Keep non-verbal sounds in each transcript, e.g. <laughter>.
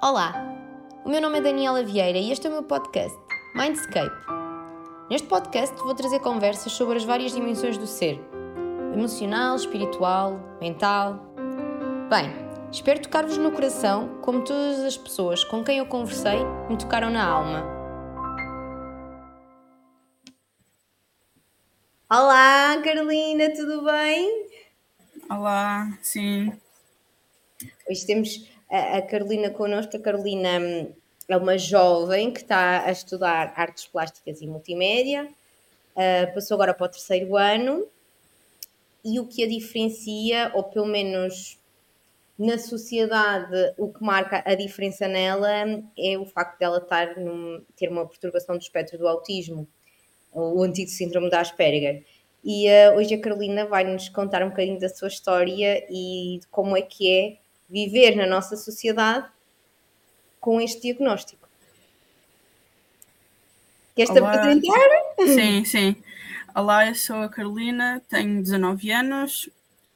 Olá, o meu nome é Daniela Vieira e este é o meu podcast, Mindscape. Neste podcast vou trazer conversas sobre as várias dimensões do ser: emocional, espiritual, mental. Bem, espero tocar-vos no coração como todas as pessoas com quem eu conversei me tocaram na alma. Olá, Carolina, tudo bem? Olá, sim. Hoje temos a, Carolina connosco. A Carolina hum, é uma jovem que está a estudar artes plásticas e multimédia, uh, passou agora para o terceiro ano e o que a diferencia, ou pelo menos na sociedade, o que marca a diferença nela é o facto dela estar num, ter uma perturbação do espectro do autismo, o antigo síndrome da Asperger. E uh, hoje a Carolina vai nos contar um bocadinho da sua história e de como é que é viver na nossa sociedade com este diagnóstico. Queres te apresentar? Sim, sim. Olá, eu sou a Carolina, tenho 19 anos,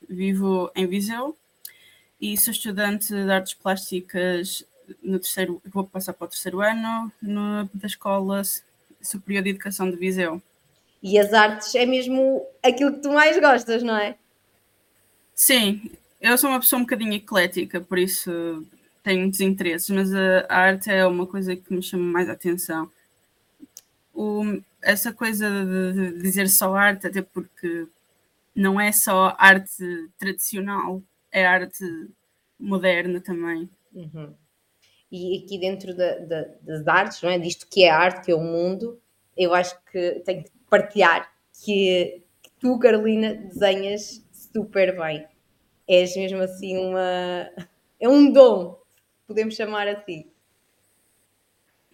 vivo em Viseu e sou estudante de artes plásticas no terceiro, vou passar para o terceiro ano no, da Escola Superior de Educação de Viseu. E as artes é mesmo aquilo que tu mais gostas, não é? Sim, eu sou uma pessoa um bocadinho eclética, por isso tenho muitos interesses, mas a, arte é uma coisa que me chama mais a atenção. O, essa coisa de, dizer só arte, até porque não é só arte tradicional, é arte moderna também. Uhum. E aqui dentro da, da, das artes, não é? disto que é arte, que é o mundo, eu acho que tenho que partilhar que, que tu, Carolina, desenhas super bem és mesmo assim uma. É um dom, podemos chamar assim.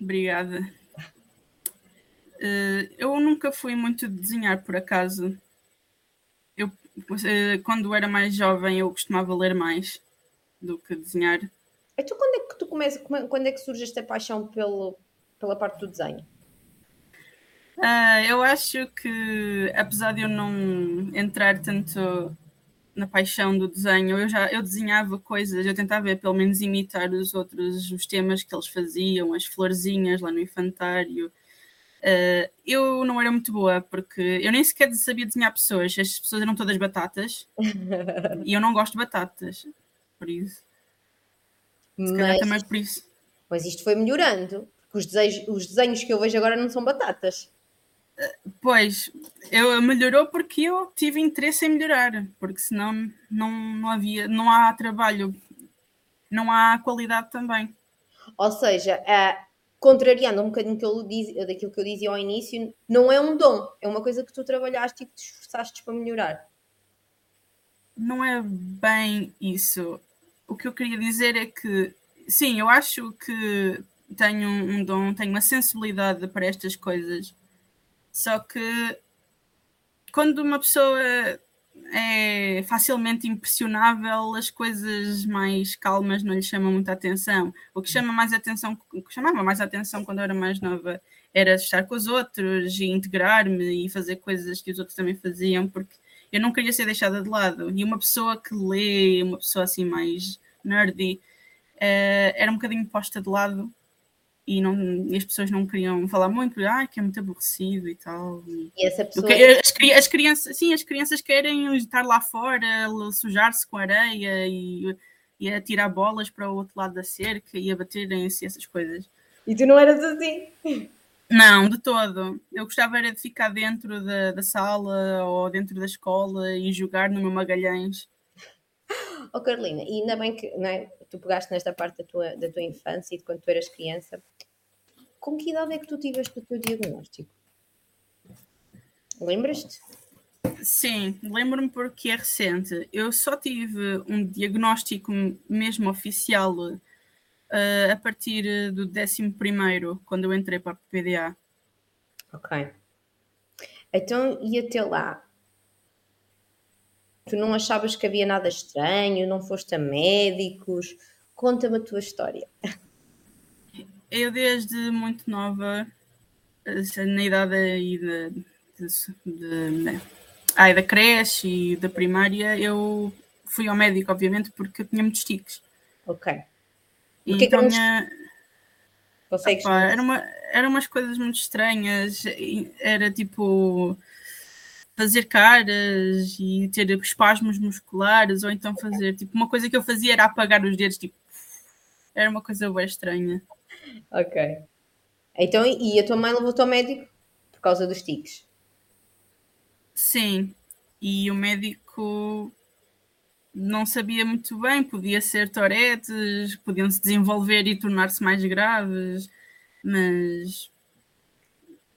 Obrigada. Uh, eu nunca fui muito de desenhar, por acaso. Eu, uh, quando era mais jovem, eu costumava ler mais do que desenhar. Então, quando é que tu começa, quando é que surge esta paixão pelo, pela parte do desenho? Uh, eu acho que, apesar de eu não entrar tanto na paixão do desenho. Eu já eu desenhava coisas, eu tentava pelo menos imitar os outros os temas que eles faziam, as florzinhas lá no infantário. Uh, eu não era muito boa porque eu nem sequer sabia desenhar pessoas, as pessoas eram todas batatas <laughs> e eu não gosto de batatas, por isso. Se mas, também por isso. Mas isto foi melhorando, porque os desenhos, os desenhos que eu vejo agora não são batatas. Pois, eu, melhorou porque eu tive interesse em melhorar, porque senão não, não havia, não há trabalho, não há qualidade também. Ou seja, é, contrariando um bocadinho que eu diz, daquilo que eu dizia ao início, não é um dom, é uma coisa que tu trabalhaste e que te esforçaste para melhorar. Não é bem isso. O que eu queria dizer é que, sim, eu acho que tenho um dom, tenho uma sensibilidade para estas coisas só que quando uma pessoa é facilmente impressionável, as coisas mais calmas não lhe chamam muita atenção. O que chama mais atenção, o que chamava mais atenção quando eu era mais nova era estar com os outros e integrar-me e fazer coisas que os outros também faziam, porque eu não queria ser deixada de lado. E uma pessoa que lê, uma pessoa assim mais nerdy, uh, era um bocadinho posta de lado e, não, e as pessoas não queriam falar muito, ah, que é muito aborrecido e tal. E essa pessoa... As, as, crianças, sim, as crianças querem estar lá fora, sujar-se com areia e, e atirar bolas para o outro lado da cerca e a baterem-se essas coisas. E tu não eras assim? Não, de todo. Eu gostava era de ficar dentro da, da sala ou dentro da escola e jogar no meu Magalhães. Oh Carolina, e ainda bem que é, tu pegaste nesta parte da tua, da tua infância e de quando tu eras criança, com que idade é que tu tiveste o teu diagnóstico? Lembras-te? Sim, lembro-me porque é recente. Eu só tive um diagnóstico mesmo oficial uh, a partir do 11, quando eu entrei para a PDA. Ok. Então, e até lá? Tu não achavas que havia nada estranho? Não foste a médicos? Conta-me a tua história. <laughs> Eu, desde muito nova, na idade aí de, de, de, ai, da creche e da primária, eu fui ao médico, obviamente, porque eu tinha muitos tiques. Ok. O que que então minha... consegues? Opa, era uma, eram umas coisas muito estranhas. e Era tipo fazer caras e ter espasmos musculares, ou então fazer tipo uma coisa que eu fazia era apagar os dedos, tipo era uma coisa bem estranha. Ok. Então, e a tua mãe levou-te ao médico por causa dos tiques? Sim, e o médico não sabia muito bem, podia ser toretes, podiam se desenvolver e tornar-se mais graves, mas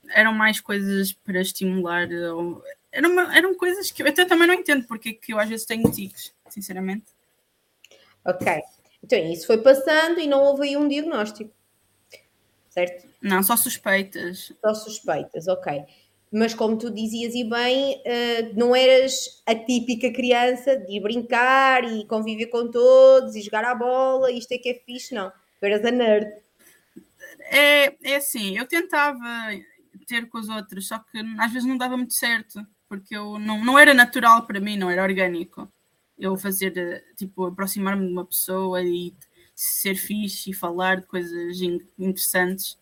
eram mais coisas para estimular. ou- Eram, eram coisas que eu até também não entendo porque é que eu às vezes tenho tiques, sinceramente. Ok. Então, isso foi passando e não houve aí um diagnóstico. Certo? Não, só suspeitas. Só suspeitas, ok. Mas como tu dizias e bem, eh, não eras a típica criança de ir brincar e conviver com todos e jogar à bola, isto é que é fixe, não. Tu eras a nerd. É, é assim, eu tentava ter com os outros, só que às vezes não dava muito certo, porque eu não, não era natural para mim, não era orgânico. Eu fazer, tipo, aproximar-me de uma pessoa e ser fixe e falar de coisas in- interessantes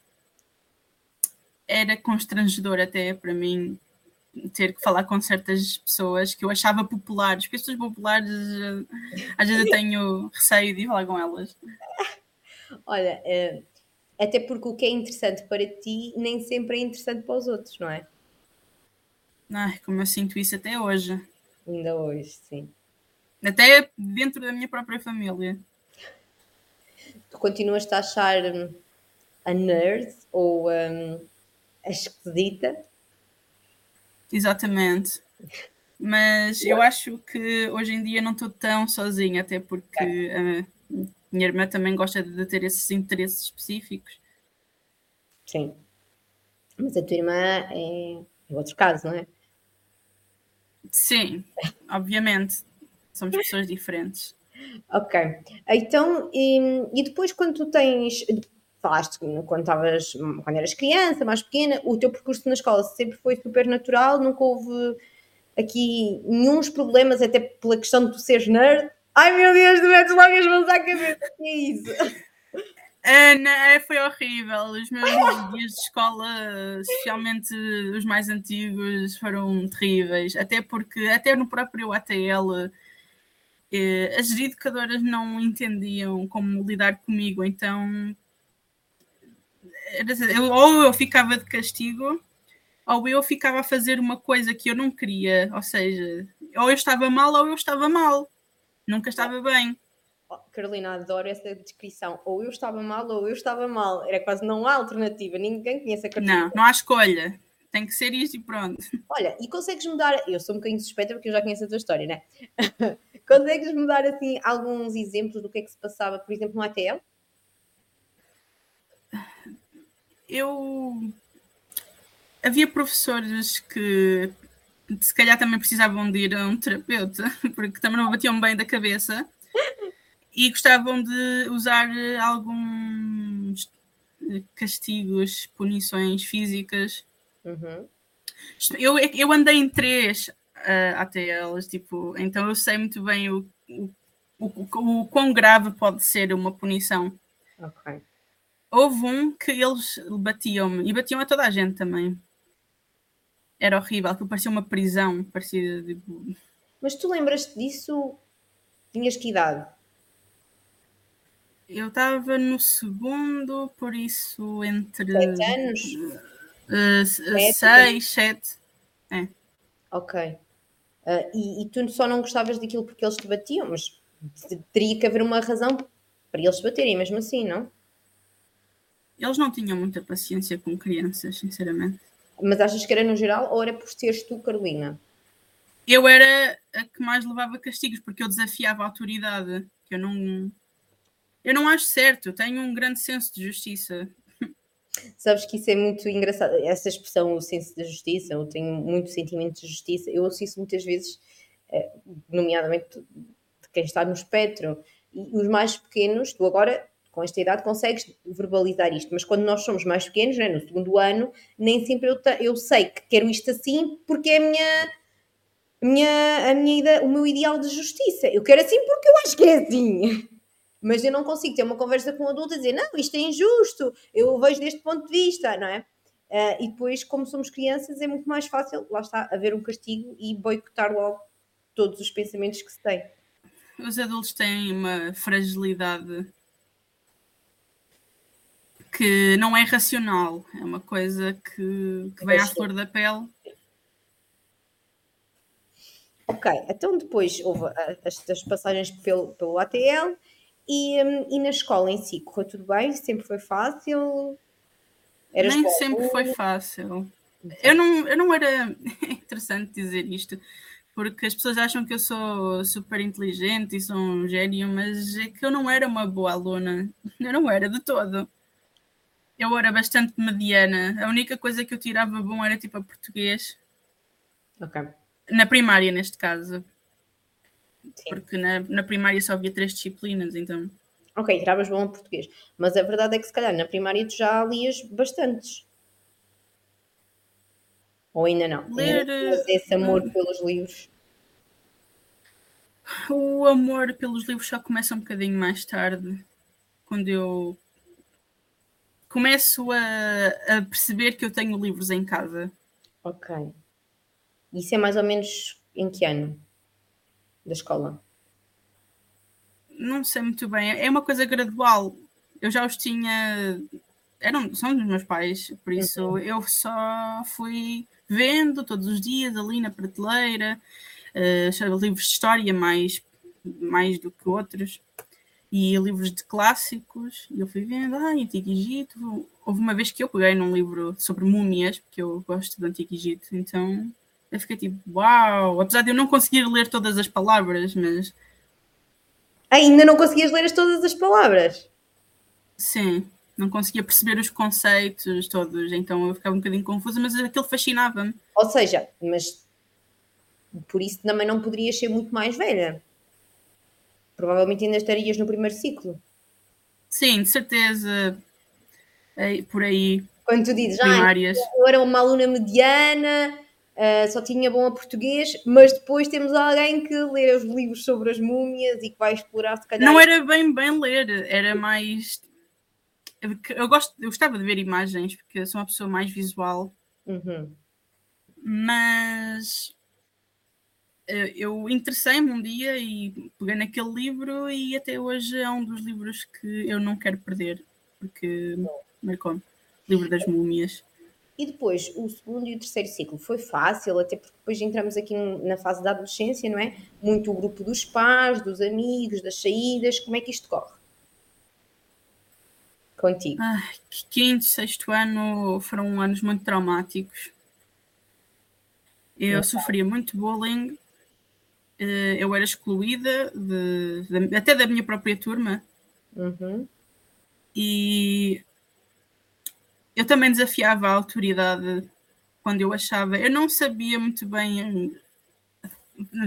era constrangedor até para mim ter que falar com certas pessoas que eu achava populares, porque as pessoas populares eh, às vezes eu tenho receio de falar com elas. <laughs> Olha, eh, até porque o que é interessante para ti nem sempre é interessante para os outros, não é? Ai, como eu sinto isso até hoje. Ainda hoje, sim. Até dentro da minha própria família. Tu continuas a achar hum, a nerd ou hum, a esquisita? Exatamente. Mas eu acho que hoje em dia não estou tão sozinha, até porque a minha irmã também gosta de ter esses interesses específicos. Sim. Mas a tua irmã é, é outro caso, não é? Sim, obviamente. Somos pessoas diferentes. Ok. Então, e, e depois quando tu tens. Falaste quando, estavas, quando eras criança, mais pequena, o teu percurso na escola sempre foi super natural, nunca houve aqui nenhum problemas, até pela questão de tu seres nerd. Ai meu Deus, tu metes logo as mãos à cabeça, que é isso? <laughs> Ana, foi horrível. Os meus dias de escola, especialmente os mais antigos, foram terríveis. Até porque, até no próprio ATL, as educadoras não entendiam como lidar comigo. Então, ou eu ficava de castigo, ou eu ficava a fazer uma coisa que eu não queria. Ou seja, ou eu estava mal, ou eu estava mal. Nunca estava bem. Oh, Carolina, adoro essa descrição. Ou eu estava mal, ou eu estava mal. Era quase não há alternativa. Ninguém conhece a Carolina. Não, não há escolha. Tem que ser isto e pronto. Olha, e consegues mudar. Eu sou um bocadinho suspeita porque eu já conheço a tua história, né? <laughs> consegues mudar assim alguns exemplos do que é que se passava, por exemplo, no ATL? eu havia professores que se calhar também precisavam de ir a um terapeuta, <laughs> porque também não batiam bem da cabeça e gostavam de usar alguns castigos, punições físicas. Uhum. Eu, eu andei em três uh, ATLs, tipo, então eu sei muito bem o, o, o, o quão grave pode ser uma punição. Ok. Houve um que eles batiam-me e batiam a toda a gente também. Era horrível, aquilo parecia uma prisão, parecia tipo. Mas tu lembras-te disso? Tinhas que idade? Eu estava no segundo, por isso entre. Sete anos? Uh, Sete? seis, sete. Ok. Uh, e, e tu só não gostavas daquilo porque eles te batiam, mas te- teria que haver uma razão para eles te baterem, mesmo assim, não? Eles não tinham muita paciência com crianças, sinceramente. Mas achas que era no geral ou era por seres tu, Carolina? Eu era a que mais levava castigos, porque eu desafiava a autoridade. Que eu não. Eu não acho certo, eu tenho um grande senso de justiça. Sabes que isso é muito engraçado, essa expressão, o senso da justiça, eu tenho muito sentimento de justiça, eu ouço isso muitas vezes, eh, nomeadamente de quem está no espectro, e os mais pequenos, tu agora, com esta idade, consegues verbalizar isto, mas quando nós somos mais pequenos, né, no segundo ano, nem sempre eu, eu sei que quero isto assim, porque é a minha, a minha, a minha o meu ideal de justiça, eu quero assim porque eu acho que é assim. Mas eu não consigo ter uma conversa com um adulto e dizer não, isto é injusto, eu vejo deste ponto de vista, não é? Uh, e depois, como somos crianças, é muito mais fácil, lá está, haver um castigo e boicotar logo todos os pensamentos que se tem. Os adultos têm uma fragilidade que não é racional, é uma coisa que, que vem à flor da pele. Ok, então depois houve as, passagens pelo, pelo ATL e, e na escola em si correu tudo bem? Sempre foi fácil? Eras Nem sempre foi fácil. Eu não, eu não era. É <laughs> interessante dizer isto, porque as pessoas acham que eu sou super inteligente e sou um gênio, mas é que eu não era uma boa aluna. Eu não era de todo. Eu era bastante mediana. A única coisa que eu tirava bom era tipo a português. Ok. Na primária, neste caso. Sim. Porque na, na primária só havia três disciplinas, então. Ok, tiravas bom a português. Mas a verdade é que se calhar na primária tu já lias bastantes. Ou ainda não? Ler. esse amor uh, pelos livros? O amor pelos livros só começa um bocadinho mais tarde, quando eu começo a, a perceber que eu tenho livros em casa. Ok. Isso é mais ou menos em que ano da escola? Não sei muito bem. É uma coisa gradual. Eu já os tinha. Eram, são dos meus pais, por isso uhum. eu só fui vendo todos os dias ali na prateleira, uh, livros de história mais, mais do que outros, e livros de clássicos, e eu fui vendo, ah, Antigo Egito. Houve uma vez que eu peguei num livro sobre múmias, porque eu gosto do Antigo Egito, então eu fiquei tipo, uau! Apesar de eu não conseguir ler todas as palavras, mas. Ainda não conseguias ler todas as palavras? Sim não conseguia perceber os conceitos todos, então eu ficava um bocadinho confusa, mas aquilo fascinava-me. Ou seja, mas por isso também não poderias ser muito mais velha. Provavelmente ainda estarias no primeiro ciclo. Sim, de certeza. Por aí. Quando tu dizes, ah, eu era uma aluna mediana, uh, só tinha bom a português, mas depois temos alguém que lê os livros sobre as múmias e que vai explorar se calhar. Não era bem bem ler, era mais eu, gosto, eu gostava de ver imagens, porque sou uma pessoa mais visual. Uhum. Mas eh, eu interessei-me um dia e peguei naquele livro e até hoje é um dos livros que eu não quero perder, porque marcou-me. Livro das múmias. E depois, o segundo e o terceiro ciclo foi fácil, até porque depois entramos aqui na fase da adolescência, não é? Muito o grupo dos pais, dos amigos, das saídas, como é que isto corre? contigo? Ai, quinto, sexto ano foram anos muito traumáticos. Eu sofria muito bullying, eh, eu era excluída de, de, até da minha própria turma. Uhum. E eu também desafiava a autoridade quando eu achava. Eu não sabia muito bem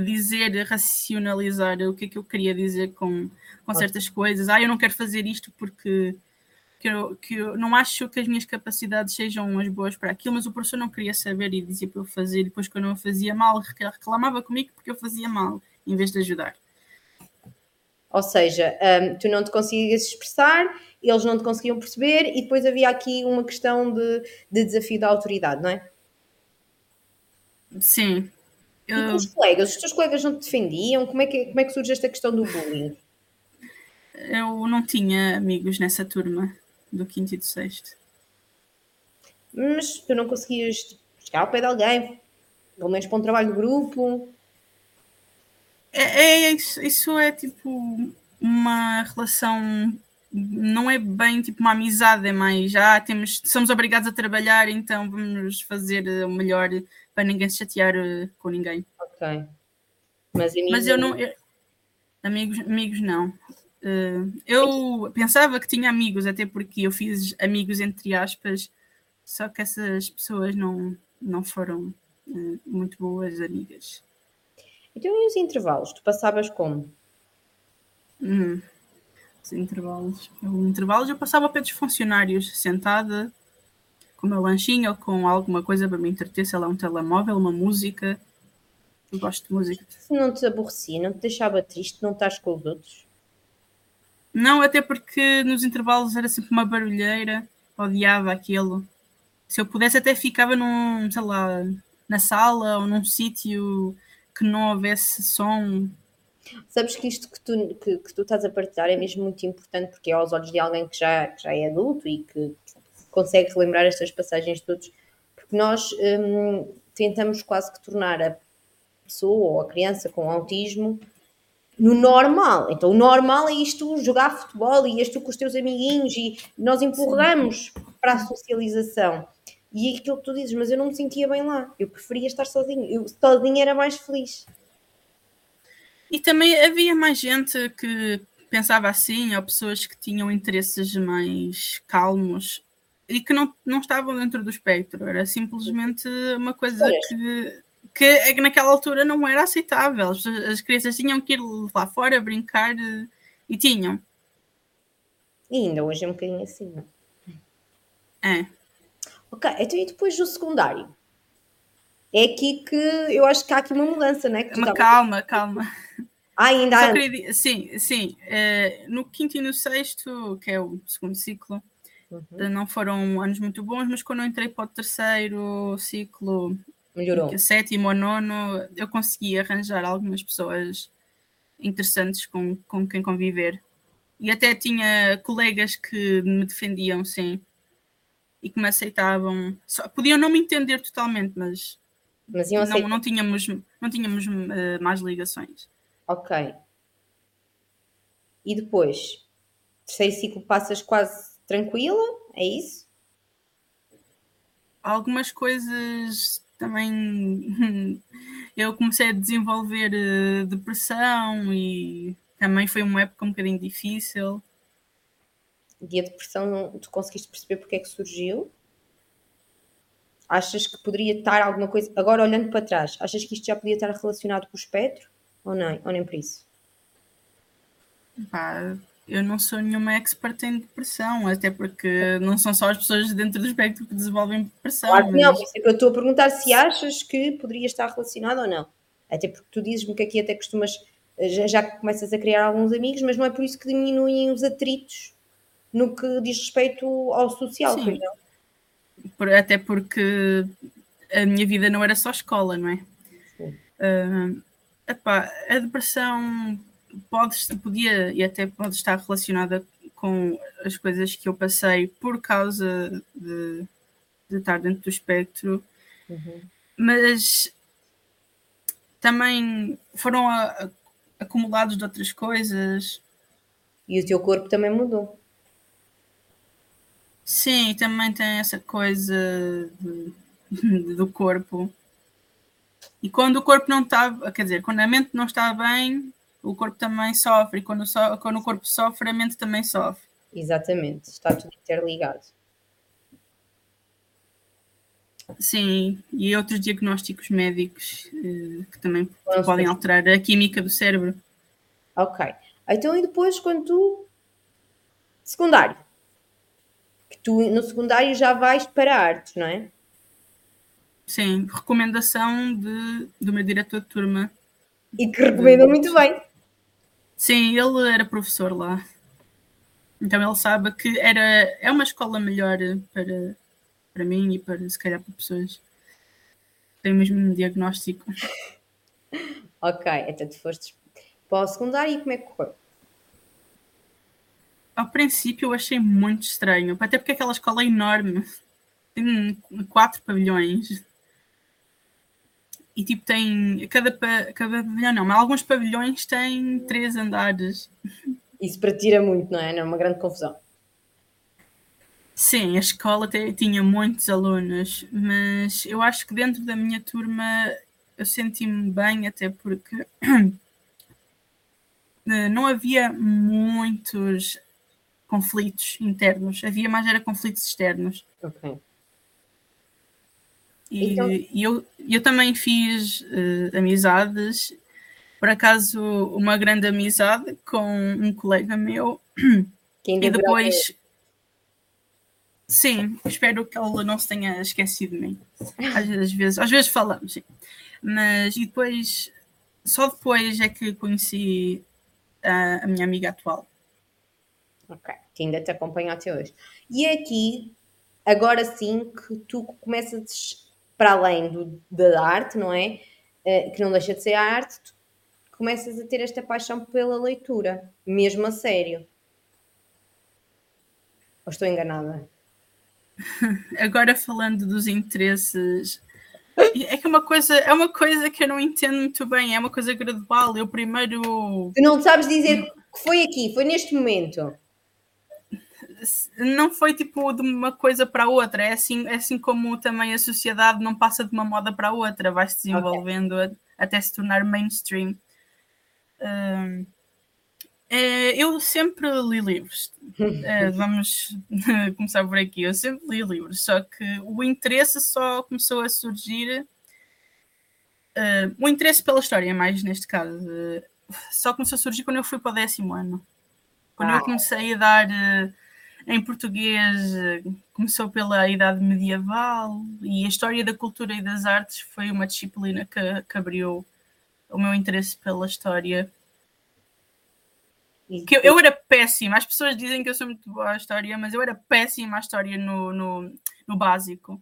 dizer, racionalizar o que é que eu queria dizer com, com certas coisas. Ah, eu não quero fazer isto porque que eu, que eu não acho que as minhas capacidades sejam as boas para aquilo, mas o professor não queria saber e dizia para eu fazer, depois quando eu fazia mal, reclamava comigo porque eu fazia mal, em vez de ajudar. Ou seja, um, tu não te conseguias expressar, eles não te conseguiam perceber, e depois havia aqui uma questão de, de desafio da autoridade, não é? Sim. Eu... E com os colegas? Os teus colegas não te defendiam? Como é que, como é que surge esta questão do bullying? Eu não tinha amigos nessa turma do quinto e do sexto. Mas tu não conseguias chegar ao pé de alguém, pelo menos para um trabalho de grupo. É, é isso, isso é tipo uma relação não é bem tipo uma amizade, é mais já ah, temos, somos obrigados a trabalhar, então vamos fazer o melhor para ninguém se chatear eh, com ninguém. Ok. Mas, Mas eu não. Eu, amigos, amigos não. Uh, eu pensava que tinha amigos, até porque eu fiz amigos entre aspas, só que essas pessoas não, não foram uh, muito boas amigas. Então, e os intervalos? Tu passavas como? Hum, os intervalos. Os intervalos eu passava pelos funcionários, sentada, com o meu lanchinho ou com alguma coisa para me entreter, sei lá, um telemóvel, uma música. Eu gosto de música. Se não te aborrecia, não te deixava triste, não estás com os outros? Não, até porque nos intervalos era sempre uma barulheira, odiava aquilo. Se eu pudesse, até ficava num, sei lá, na sala ou num sítio que não houvesse som. Sabes que isto que tu, que, que, tu estás a partilhar é mesmo muito importante porque é aos olhos de alguém que já, que já é adulto e que consegue relembrar estas passagens todas, porque nós hum, tentamos quase que tornar a pessoa ou a criança com autismo no normal. Então, o normal é isto, jogar futebol e isto com os teus amiguinhos e nós empurramos Sim. para a socialização. E é aquilo que tu dizes, mas eu não me sentia bem lá. Eu preferia estar sozinho. Eu sozinha era mais feliz. E também havia mais gente que pensava assim, ou pessoas que tinham interesses mais calmos e que não, não estavam dentro do espectro. Era simplesmente uma coisa que que é naquela altura não era aceitável. As, as crianças tinham que ir lá fora brincar eh, e tinham. E ainda hoje é um bocadinho assim, não é? É. Ok, então e depois do secundário? É aqui que eu acho que há aqui uma mudança, não é? Que uma calma, calma. Ah, ainda há. Queria, sim, sim. Uh, no quinto e no sexto, que é o segundo ciclo, uhum. não foram anos muito bons, mas quando eu entrei para o terceiro ciclo, Melhorou. Sétimo ou nono, eu consegui arranjar algumas pessoas interessantes com, com quem conviver. E até tinha colegas que me defendiam, sim. E que me aceitavam. Só, podiam não me entender totalmente, mas, mas não, não tínhamos, não tínhamos uh, mais ligações. Ok. E depois? Terceiro ciclo passas quase tranquila? É isso? Algumas coisas também <laughs> eu comecei a desenvolver uh, depressão e também foi uma época um bocadinho difícil. E a depressão, tu conseguiste perceber porque é que surgiu? Achas que poderia estar alguma coisa, agora olhando para trás, achas que isto já podia estar relacionado com o espectro? Ou não? Ou nem por isso? Pá, eu não sou nenhuma expert em depressão, até porque não são só as pessoas dentro do espectro que desenvolvem depressão. Claro que mas... não, por isso é que eu estou a perguntar se achas que poderia estar relacionado ou não. Até porque tu dizes-me que aqui até costumas, já, já começas a criar alguns amigos, mas não é por isso que diminuem os atritos no que diz respeito ao social, Sim. Até porque a minha vida não era só escola, não é? Uh, epá, a depressão pode, podia e até pode estar relacionada com as coisas que eu passei por causa de, de estar dentro do espectro, uhum. mas também foram a, a, acumulados de outras coisas. E o teu corpo também mudou. Sim, também tem essa coisa de, do corpo. E quando o corpo não está, quer dizer, quando a mente não está bem, o corpo também sofre, e quando, so, quando o corpo sofre, a mente também sofre. Exatamente, está tudo interligado. Sim, e outros diagnósticos médicos eh, que também podem alterar a química do cérebro. Ok. Então, e depois, quando tu. Secundário. Que tu no secundário já vais para artes, não é? Sim, recomendação de, do meu diretor de turma. E que recomenda muito bem. Sim, ele era professor lá. Então ele sabe que era, é uma escola melhor para, para mim e para se calhar para pessoas que têm o mesmo diagnóstico. <laughs> ok, então tu foste para o secundário e como é que foi? Ao princípio eu achei muito estranho, até porque aquela escola é enorme. Tem quatro pavilhões e tipo tem cada, cada pavilhão não, mas alguns pavilhões têm três andares. Isso para ti era muito, não é? Não é uma grande confusão. Sim, a escola tinha muitos alunos, mas eu acho que dentro da minha turma eu senti-me bem, até porque <clears throat> não havia muitos conflitos internos, havia mais era conflitos externos. Ok. E, então... eu, eu também fiz uh, amizades, por acaso, uma grande amizade com um colega meu. e depois. Sim, espero que ele não se tenha esquecido de mim. Às, às, vezes, às vezes falamos, sim. Mas e depois, só depois é que conheci a, a minha amiga atual. Ok, que ainda te acompanha até hoje. E é aqui, agora sim, que tu começas, para além do, da arte, não é? Uh, que não deixa de ser a arte, tu começas a ter esta paixão pela leitura, mesmo a sério. Ou estou enganada? <laughs> Agora falando dos interesses, é que é uma coisa, é uma coisa que eu não entendo muito bem, é uma coisa gradual. Eu primeiro. Tu não sabes dizer que foi aqui, foi neste momento. Não foi tipo de uma coisa para outra, é assim, é assim como também a sociedade não passa de uma moda para outra, vai se desenvolvendo okay. até se tornar mainstream. É, eu sempre li livros. <laughs> É, vamos <laughs> começar por aqui. Eu sempre li livros, só que o interesse só começou a surgir. Uh, o interesse pela história, mais neste caso, só começou a surgir quando eu fui para o décimo ano. Quando ah. eu comecei a dar em português, começou pela idade medieval e a história da cultura e das artes foi uma disciplina que, que abriu o meu interesse pela história que eu, eu, era péssima. As pessoas dizem que eu sou muito boa à história, mas eu era péssima à história no, no, no básico.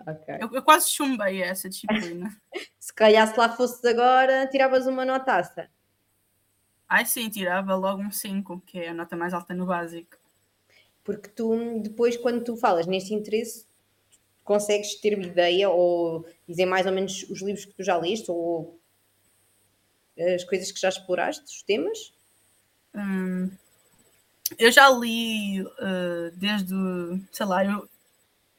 Okay. Eu, eu, quase chumbei essa disciplina. <laughs> se calhar se lá fosses agora, tiravas uma notaça. Ai sim, tirava logo um 5, que é a nota mais alta no básico. Porque tu, depois, quando tu falas neste interesse, consegues ter ideia ou dizer mais ou menos os livros que tu já leste ou as coisas que já exploraste, os temas? Hum, eu já li uh, desde, sei lá, eu,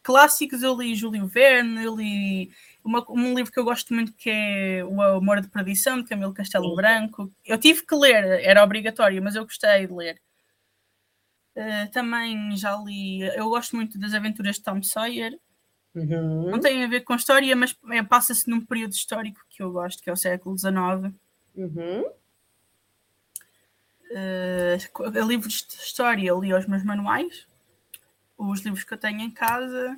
clássicos eu li Júlio Verne, eu li uma, um livro que eu gosto muito que é O Amor de Perdição, de Camilo Castelo Branco. Eu tive que ler, era obrigatório, mas eu gostei de ler. Uh, também já li, eu gosto muito das aventuras de Tom Sawyer. Uhum. Não tem a ver com história, mas é, passa-se num período histórico que eu gosto, que é o século XIX. Uhum uh, livros de história, li os meus manuais, os livros que eu tenho em casa,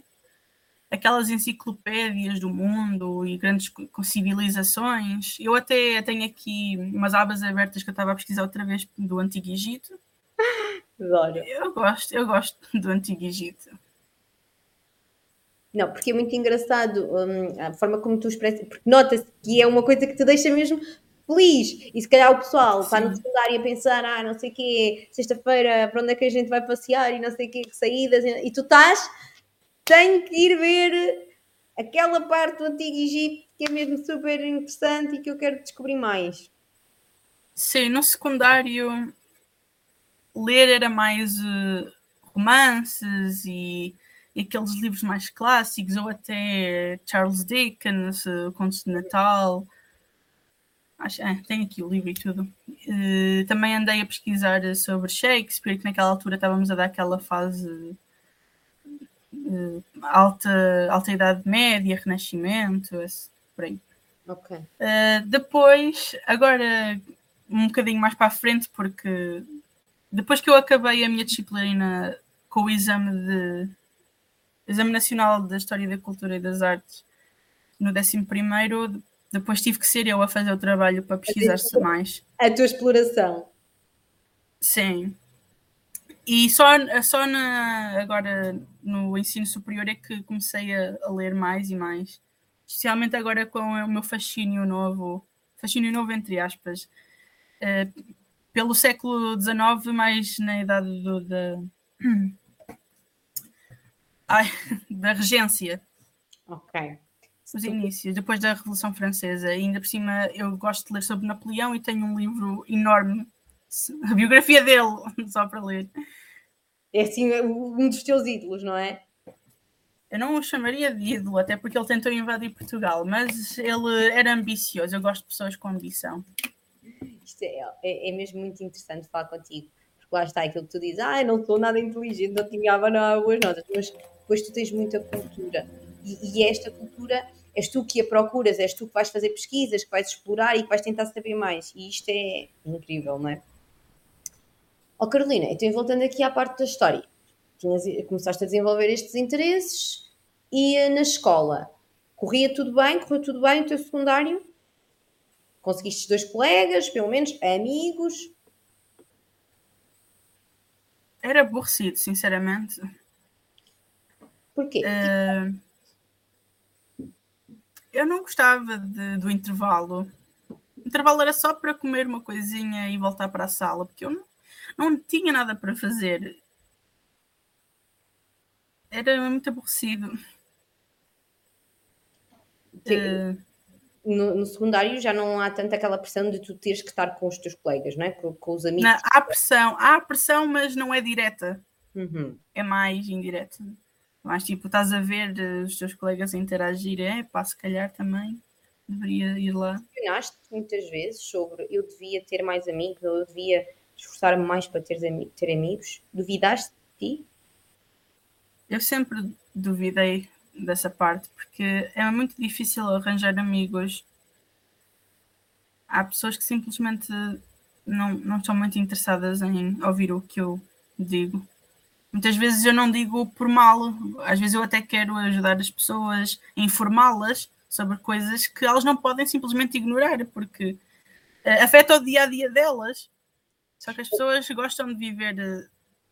aquelas enciclopédias do mundo e grandes civilizações. Eu até tenho aqui umas abas abertas que eu estava a pesquisar outra vez do Antigo Egito. Adoro. Eu gosto, eu gosto <laughs> do Antigo Egito. Não, porque é muito engraçado um, a forma como tu expressas, porque nota-se que é uma coisa que te deixa mesmo feliz. E se calhar o pessoal está no secundário a pensar, ah, não sei o quê, sexta-feira, para onde é que a gente vai passear e não sei o quê, saídas. E tu estás, tenho que ir ver aquela parte do Antigo Egito que é mesmo super interessante e que eu quero descobrir mais. Sim, no secundário ler era mais uh, romances e, e, aqueles livros mais clássicos, ou até Charles Dickens, uh, Contos de Natal. Acho, é, tenho aqui o livro e tudo. Uh, também andei a pesquisar sobre Shakespeare, que naquela altura estávamos a dar aquela fase uh, alta, alta Idade Média, Renascimento, esse, por aí. Ok. Uh, depois, agora um bocadinho mais para a frente, porque depois que eu acabei a minha disciplina com o exame de Exame Nacional da História da Cultura e das Artes no 11 primeiro depois tive que ser eu a fazer o trabalho para pesquisar-se mais. A tua exploração. Sim. E só, só na, agora no ensino superior é que comecei a, a, ler mais e mais. Especialmente agora com o meu fascínio novo, fascínio novo entre aspas, uh, pelo século XIX, mais na idade do, da, <clears throat> ai, da regência. Ok os inícios, depois da Revolução Francesa. E ainda por cima, eu gosto de ler sobre Napoleão e tenho um livro enorme, a biografia dele, <laughs> só para ler. É assim um dos teus ídolos, não é? Eu não o chamaria de ídolo, até porque ele tentou invadir Portugal, mas ele era ambicioso. Eu gosto de pessoas com ambição. <laughs> Isto é, é, é mesmo muito interessante falar contigo, porque lá está aquilo que tu dizes: ah, não sou nada inteligente, não tinha boas notas, mas depois tu tens muita cultura e, e esta cultura és tu que a procuras, és tu que vais fazer pesquisas, que vais explorar e que vais tentar saber mais. E isto é incrível, não é? Ó oh, Carolina, então voltando aqui à parte da história, Tinhas, começaste a desenvolver estes interesses e eh, na escola corria tudo bem, correu tudo bem o teu secundário? Conseguiste dois colegas, pelo menos amigos? Era aborrecido, sinceramente. Porquê? Uh, eu não gostava de, do intervalo. O intervalo era só para comer uma coisinha e voltar para a sala, porque eu não, não tinha nada para fazer. Era muito aborrecido. Uh, no, no, secundário já não há tanta aquela pressão de tu teres que estar com os teus colegas, não é? Com, com os amigos. Não, há pressão, há pressão, mas não é direta. Uhum. É mais indireta. Mas tipo, estás a ver eh, os teus colegas a interagir, é pá, se calhar também deveria ir lá. Questionaste muitas vezes sobre eu devia ter mais amigos ou eu devia esforçar-me mais para ter, ter amigos. Duvidaste de ti? Eu sempre duvidei dessa parte, porque é muito difícil arranjar amigos. Há pessoas que simplesmente não, não estão muito interessadas em ouvir o que eu digo. Muitas vezes eu não digo por mal, às vezes eu até quero ajudar as pessoas, informá-las sobre coisas que elas não podem simplesmente ignorar, porque uh, afeta o dia a dia delas. Só que as pessoas gostam de viver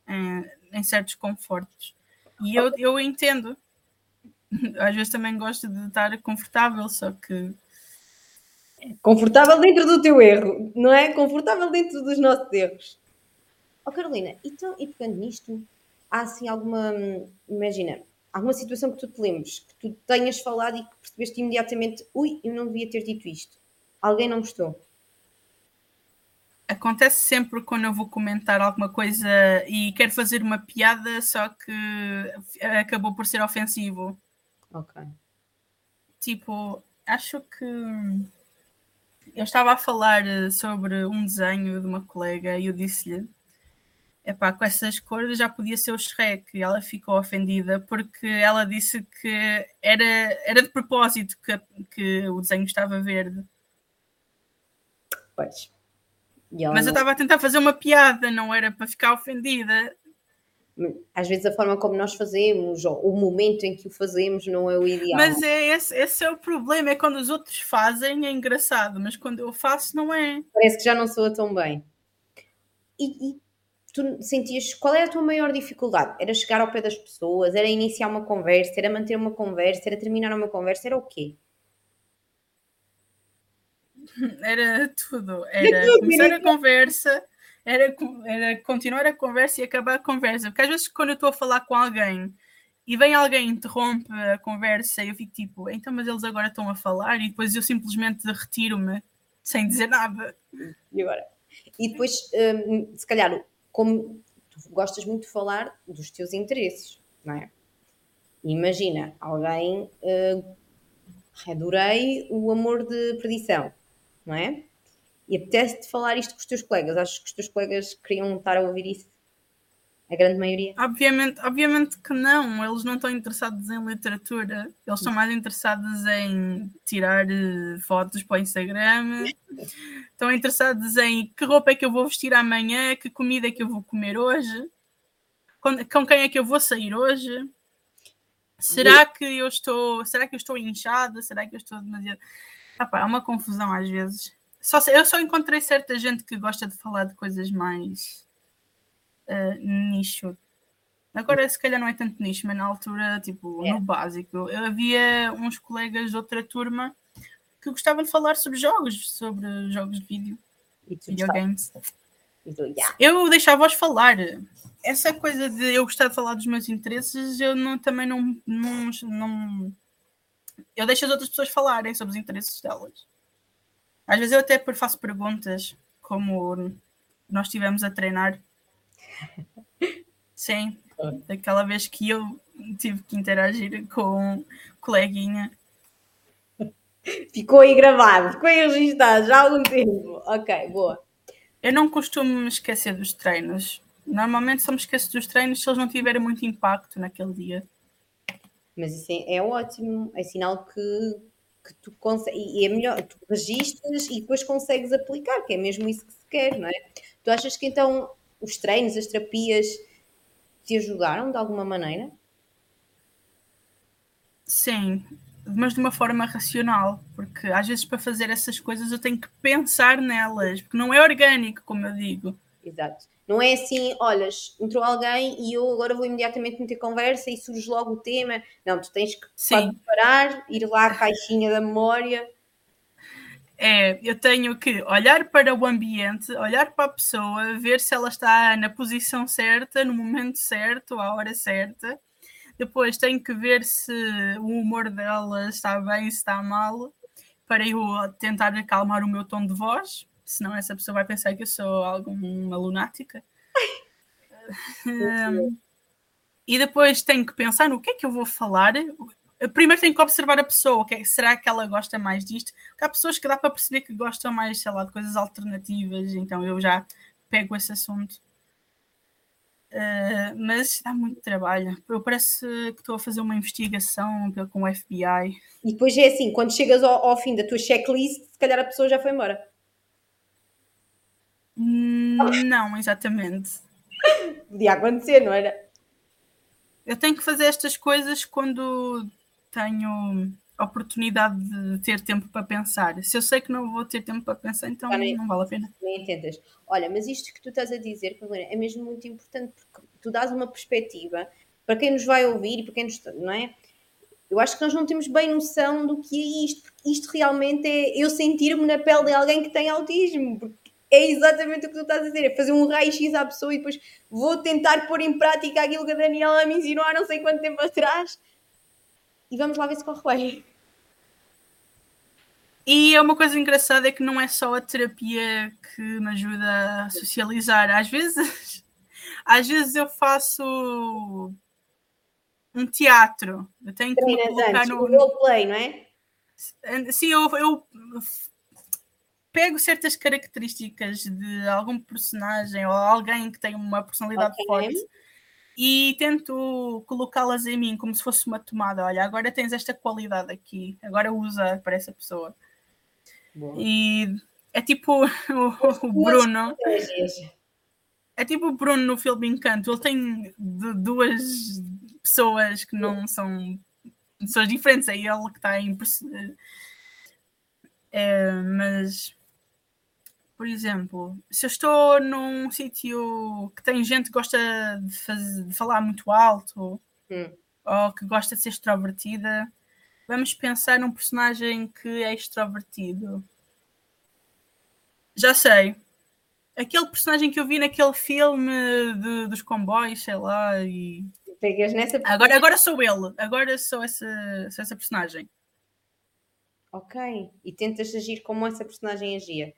uh, em certos confortos. E eu, eu entendo <laughs> às vezes também gosto de estar confortável, só que. Confortável dentro do teu erro, não é? Confortável dentro dos nossos erros. Ó oh, Carolina, então, e pegando nisto, há assim alguma. Imagina, alguma situação que tu te lembres, que tu tenhas falado e que percebeste imediatamente, ui, eu não devia ter dito isto. Alguém não gostou? Acontece sempre quando eu vou comentar alguma coisa e quero fazer uma piada, só que acabou por ser ofensivo. Ok. Tipo, acho que eu estava a falar eh, sobre um desenho de uma colega e eu disse-lhe epá, com essas cores já podia ser o Shrek e ela ficou ofendida porque ela disse que era, era de propósito que, que o desenho estava verde. Pois. Mas não... eu estava a tentar fazer uma piada, não era para ficar ofendida às vezes a forma como nós fazemos, ou o momento em que o fazemos, não é o ideal. Mas é esse, esse é o problema, é quando os outros fazem, é engraçado, mas quando eu faço, não é. Parece que já não soa tão bem. E, e tu sentias, qual é a tua maior dificuldade? Era chegar ao pé das pessoas, era iniciar uma conversa, era manter uma conversa, era terminar uma conversa, era o quê? Era tudo, era começar a conversa era, era continuar a conversa e acabar a conversa. Porque às vezes quando eu estou a falar com alguém e vem alguém interrompe a conversa eu fico tipo, então mas eles agora estão a falar e depois eu simplesmente retiro-me sem dizer nada. E agora? E depois, hum, se calhar, como tu gostas muito de falar dos teus interesses, não é? Imagina, alguém uh, adorei o amor de perdição, não é? E apetece-te falar isto com os teus colegas. Acho que os teus colegas queriam estar a ouvir isso? A grande maioria? Obviamente, obviamente que não. Eles não estão interessados em literatura. Eles estão mais interessados em tirar uh, fotos para o Instagram. Estão interessados em que roupa é que eu vou vestir amanhã, que comida é que eu vou comer hoje, com, com quem é que eu vou sair hoje. Será que eu estou, será que eu estou inchada? Será que eu estou demasiado? Ah, pá, é uma confusão às vezes. Só, eu só encontrei certa gente que gosta de falar de coisas mais uh, nicho. Agora, se calhar não é tanto nicho, mas na altura, tipo, é. no básico, eu havia uns colegas de outra turma que gostavam de falar sobre jogos, sobre jogos de vídeo, videogames. Yeah. Eu deixava-os falar. Essa coisa de eu gostar de falar dos meus interesses, eu não, também não, não, não. Eu deixo as outras pessoas falarem sobre os interesses delas. Às vezes eu até faço perguntas, como nós estivemos a treinar. <laughs> Sim, daquela vez que eu tive que interagir com um coleguinha. Ficou aí gravado, ficou aí registado já há algum tempo. Ok, boa. Eu não costumo me esquecer dos treinos. Normalmente só me esqueço dos treinos se eles não tiverem muito impacto naquele dia. Mas isso é, é ótimo, é sinal que que tu consegues, e é melhor, tu registras e depois consegues aplicar, que é mesmo isso que se quer, não é? Tu achas que então os treinos, as terapias te ajudaram de alguma maneira? Sim, mas de uma forma racional, porque às vezes para fazer essas coisas eu tenho que pensar nelas, porque não é orgânico, como eu digo. Exato. Não é assim, olhas, entrou alguém e eu agora vou imediatamente meter conversa e surge logo o tema. Não, tu tens que parar, ir lá à caixinha da memória. É, eu tenho que olhar para o ambiente, olhar para a pessoa, ver se ela está na posição certa, no momento certo, à hora certa. Depois tenho que ver se o humor dela está bem, se está mal, para eu tentar acalmar o meu tom de voz, senão essa pessoa vai pensar que eu sou alguma lunática. <laughs> um, e depois tenho que pensar no que é que eu vou falar. Primeiro tenho que observar a pessoa, que é, será que ela gosta mais disto? Porque há pessoas que dá para perceber que gostam mais, sei lá, de coisas alternativas, então eu já pego esse assunto Uh, mas dá muito trabalho. Eu parece que estou a fazer uma investigação com o FBI. E depois é assim, quando chegas ao, ao, fim da tua checklist, se calhar a pessoa já foi embora. Não, exatamente. Podia acontecer, não era? Eu tenho que fazer estas coisas quando tenho oportunidade de ter tempo para pensar. Se eu sei que não vou ter tempo para pensar, então nem, não vale a pena. Nem. Olha, mas isto que tu estás a dizer, Carolina, é mesmo muito importante porque tu dás uma perspectiva para quem nos vai ouvir e para quem nos. não é? Eu acho que nós não temos bem noção do que é isto, porque isto realmente é eu sentir-me na pele de alguém que tem autismo, porque é exatamente o que tu estás a dizer, é fazer um raio-x à pessoa e depois vou tentar pôr em prática aquilo que a Daniela me ensinou há não sei quanto tempo atrás e vamos lá ver se corre bem. E é uma coisa engraçada é que não é só a terapia que me ajuda a socializar. Às vezes, <laughs> às vezes eu faço um teatro. Eu tenho que me colocar antes, no roleplay, não é? Sim, eu, eu pego certas características de algum personagem ou alguém que tem uma personalidade okay. forte e tento colocá-las em mim como se fosse uma tomada. Olha, agora tens esta qualidade aqui, agora usa para essa pessoa. Boa. E é tipo <laughs> o, o Bruno. É tipo o Bruno no filme Encanto. Ele tem duas pessoas que não são pessoas diferentes. É ele que está em. É, mas, por exemplo, se eu estou num sítio que tem gente que gosta de, fazer, de falar muito alto hum. ou que gosta de ser extrovertida, vamos pensar num personagem que é extrovertido. Já sei. Aquele personagem que eu vi naquele filme de, dos comboios, sei lá, e. Pegas nessa agora, agora sou ele, agora sou essa, sou essa personagem. Ok. E tentas agir como essa personagem agia.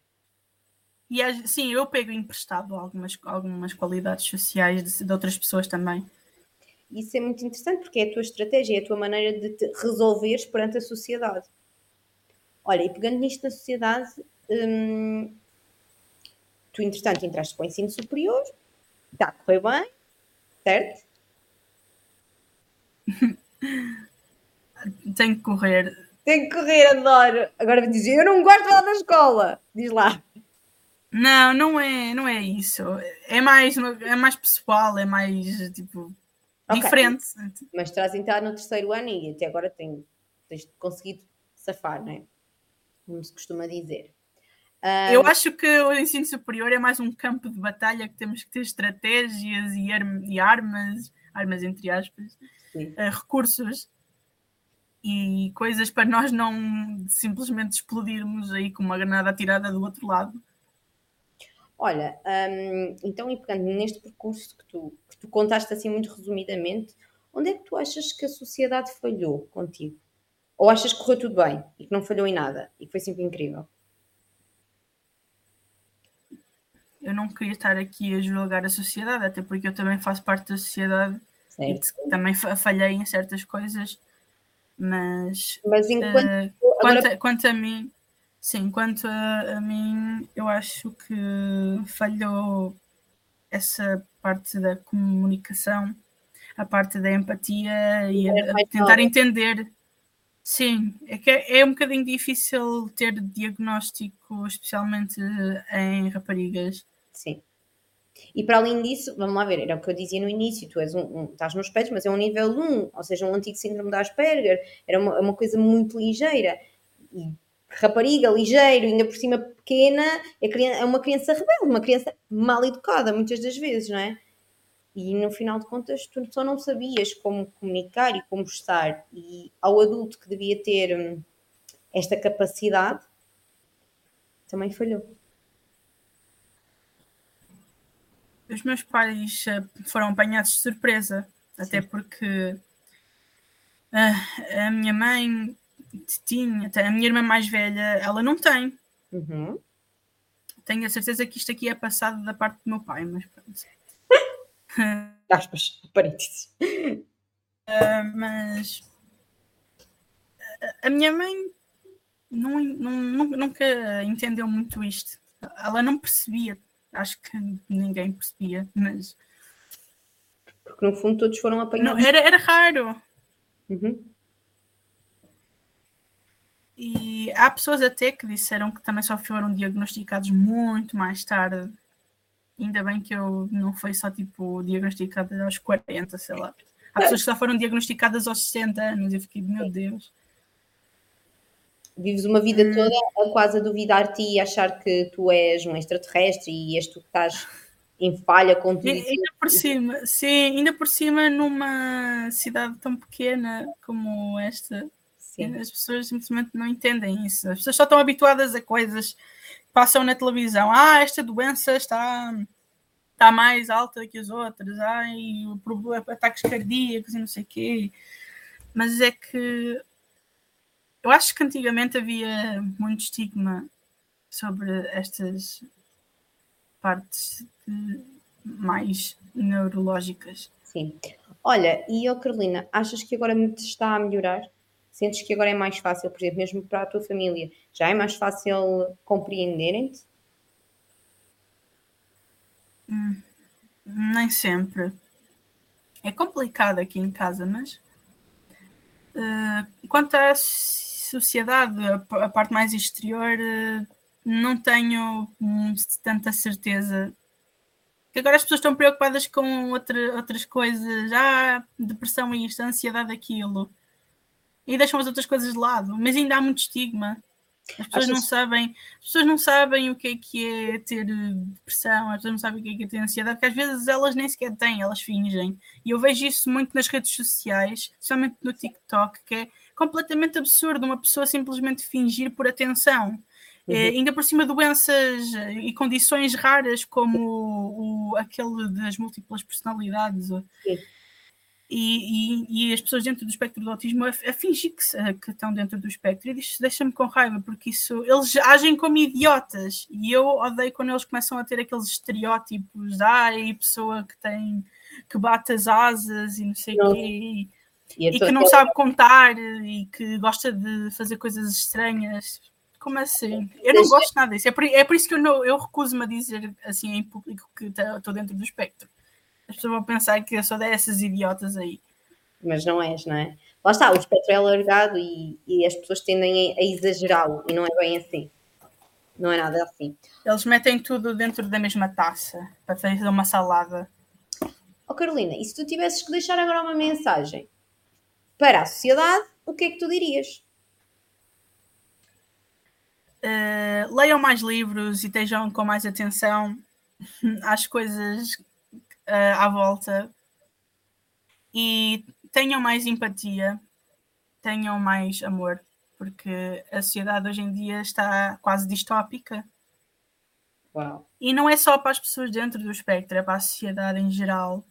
E sim, eu pego emprestado algumas, algumas qualidades sociais de, de outras pessoas também. Isso é muito interessante porque é a tua estratégia, é a tua maneira de te resolveres perante a sociedade. Olha, e pegando nisto na sociedade, hum, tu, entretanto, entraste para o ensino superior, está a correr bem, certo? <laughs> Tem que correr. Tem que correr, adoro. Agora me dizer, eu não gosto de falar da escola. Diz lá. Não, não é, não é isso. É mais, é mais pessoal, é mais tipo okay. diferente. Mas estás entrar no terceiro ano e até agora tem, tens conseguido safar, não é? Como se costuma dizer. Um, eu acho que o ensino superior é mais um campo de batalha que temos que ter estratégias e, e armas, armas entre aspas, uh, recursos e coisas para nós não simplesmente explodirmos aí com uma granada atirada do outro lado. Olha, um, então, e pegando neste percurso que tu, que tu contaste assim muito resumidamente, onde é que tu achas que a sociedade falhou contigo? Ou achas que correu tudo bem e que não falhou em nada e que foi sempre incrível? eu não queria estar aqui a julgar a sociedade, até porque eu também faço parte da sociedade certo. e também falhei em certas coisas, mas, mas enquanto, uh, quanto, quanto, a mim, sim, quanto a, a, mim, eu acho que falhou essa parte da comunicação, a parte da empatia e a, a tentar entender. Sim, é que é, é um bocadinho difícil ter diagnóstico, especialmente em raparigas. Sim. E para além disso, vamos lá ver, era o que eu dizia no início, tu és um, um estás nos pés, mas é um nível 1, ou seja, um antigo síndrome da Asperger, era uma, uma coisa muito ligeira. E rapariga, ligeiro, ainda por cima pequena, é, uma criança rebelde, uma criança mal educada, muitas das vezes, não é? E no final de contas, tu só não sabias como comunicar e como estar. E ao adulto que devia ter hum, esta capacidade, também falhou. Os meus pais eh, foram apanhados de surpresa, Sim. até porque a, a minha mãe tinha, a minha irmã mais velha, ela não tem. Uhum. Tenho a certeza que isto aqui é passado da parte do meu pai, mas pronto. <laughs> Aspas, parênteses. Uh, mas a minha mãe não, não, nunca entendeu muito isto. Ela não percebia. Acho que ninguém percebia, mas. Porque no fundo todos foram apanhados. Não, era, era raro. Uhum. E há pessoas até que disseram que também só foram diagnosticados muito mais tarde. Ainda bem que eu não foi só tipo diagnosticada aos 40, sei lá. Há pessoas que só foram diagnosticadas aos 60 anos. Eu fiquei, meu Deus. Vives uma vida hum. toda a quase a duvidar-te e achar que tu és um extraterrestre e és tu que estás em falha com tudo isso. Ainda por cima, sim, ainda por cima numa cidade tão pequena como esta, sim. as pessoas simplesmente não entendem isso. As pessoas só estão habituadas a coisas que passam na televisão. Ah, esta doença está, está mais alta que as outras. O problema, ataques cardíacos e não sei o quê. Mas é que eu acho que antigamente havia muito estigma sobre estas partes mais neurológicas. Sim. Olha, e oh Carolina, achas que agora está a melhorar? Sentes que agora é mais fácil, por exemplo, mesmo para a tua família, já é mais fácil compreenderem-te? Hum, nem sempre. É complicado aqui em casa, mas uh, quanto à sociedade, a, a parte mais exterior, uh, não tenho tanta certeza. Que agora as pessoas estão preocupadas com outra, outras coisas, ah, depressão isto, ansiedade aquilo, e deixam as outras coisas de lado, mas ainda há muito estigma. As pessoas Achas... não sabem, as pessoas não sabem o que é que é ter depressão, as pessoas não sabem o que é que é ter ansiedade, porque às vezes elas nem sequer têm, elas fingem. E eu vejo isso muito nas redes sociais, especialmente no TikTok, que é completamente absurdo uma pessoa simplesmente fingir por atenção. Uhum. É, ainda por cima doenças e condições raras como o, o aquele das múltiplas personalidades e, e, e, as pessoas dentro do espectro do autismo a, a fingir que, que, estão dentro do espectro e isso deixa-me com raiva porque isso eles agem como idiotas e eu odeio quando eles começam a ter aqueles estereótipos ai, pessoa que tem que bate as asas e não sei o quê e, e que não sabe contar e que gosta de fazer coisas estranhas como assim? Eu não gosto nada disso. É por, é por isso que eu, não, eu recuso-me a dizer assim em público que estou dentro do espectro. As pessoas vão pensar que eu sou dessas idiotas aí. Mas não és, não é? Lá está, o espectro é alargado e, e as pessoas tendem a, a exagerá-lo e não é bem assim. Não é nada assim. Eles metem tudo dentro da mesma taça para fazer uma salada. Oh Carolina, e se tu tivesses que deixar agora uma mensagem para a sociedade, o que é que tu dirias? Uh, leiam mais livros e estejam com mais atenção <laughs> às coisas uh, à volta e tenham mais empatia, tenham mais amor, porque a sociedade hoje em dia está quase distópica. Uau. E não é só para as pessoas dentro do espectro, é para a sociedade em geral.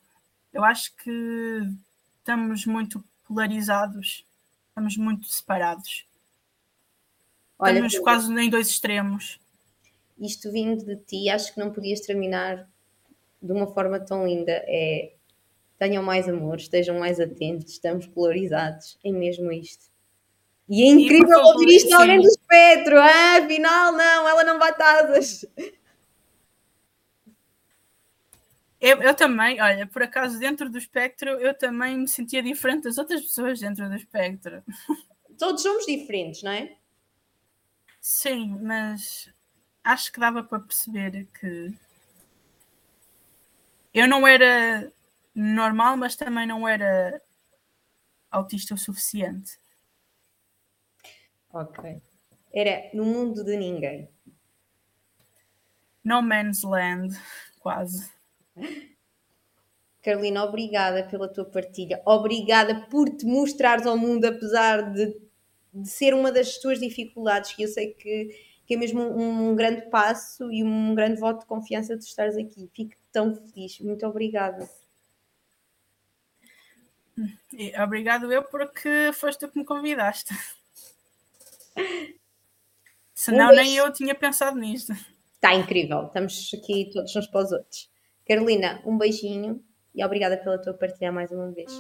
Eu acho que estamos muito polarizados, estamos muito separados. Olha, Estamos quase em dois extremos. Isto vindo de ti, acho que não podias terminar de uma forma tão linda. É tenham mais amor, estejam mais atentos, estamos polarizados. É mesmo isto. E é incrível ouvir isto alguém do espectro. Ah, afinal, não, ela não bate asas. Eu, eu, também, olha, por acaso, dentro do espectro, eu também me sentia diferente das outras pessoas dentro do espectro. <laughs> Todos somos diferentes, não é? Sim, mas acho que dava para perceber que eu não era normal, mas também não era autista o suficiente. Ok. era no mundo de ninguém. No Man's Land, quase. Carolina, obrigada pela tua partilha. Obrigada por te mostrares ao mundo, apesar de, de ser uma das tuas dificuldades, que eu sei que, que é mesmo um, um, grande passo e um grande voto de confiança de estares aqui. Fico tão feliz. Muito obrigada. Obrigado eu porque foste tu que me convidaste. <laughs> Senão um nem eu tinha pensado nisto. Está incrível. Estamos aqui todos uns para os outros. Carolina, um beijinho e obrigada pela tua partilha mais uma vez.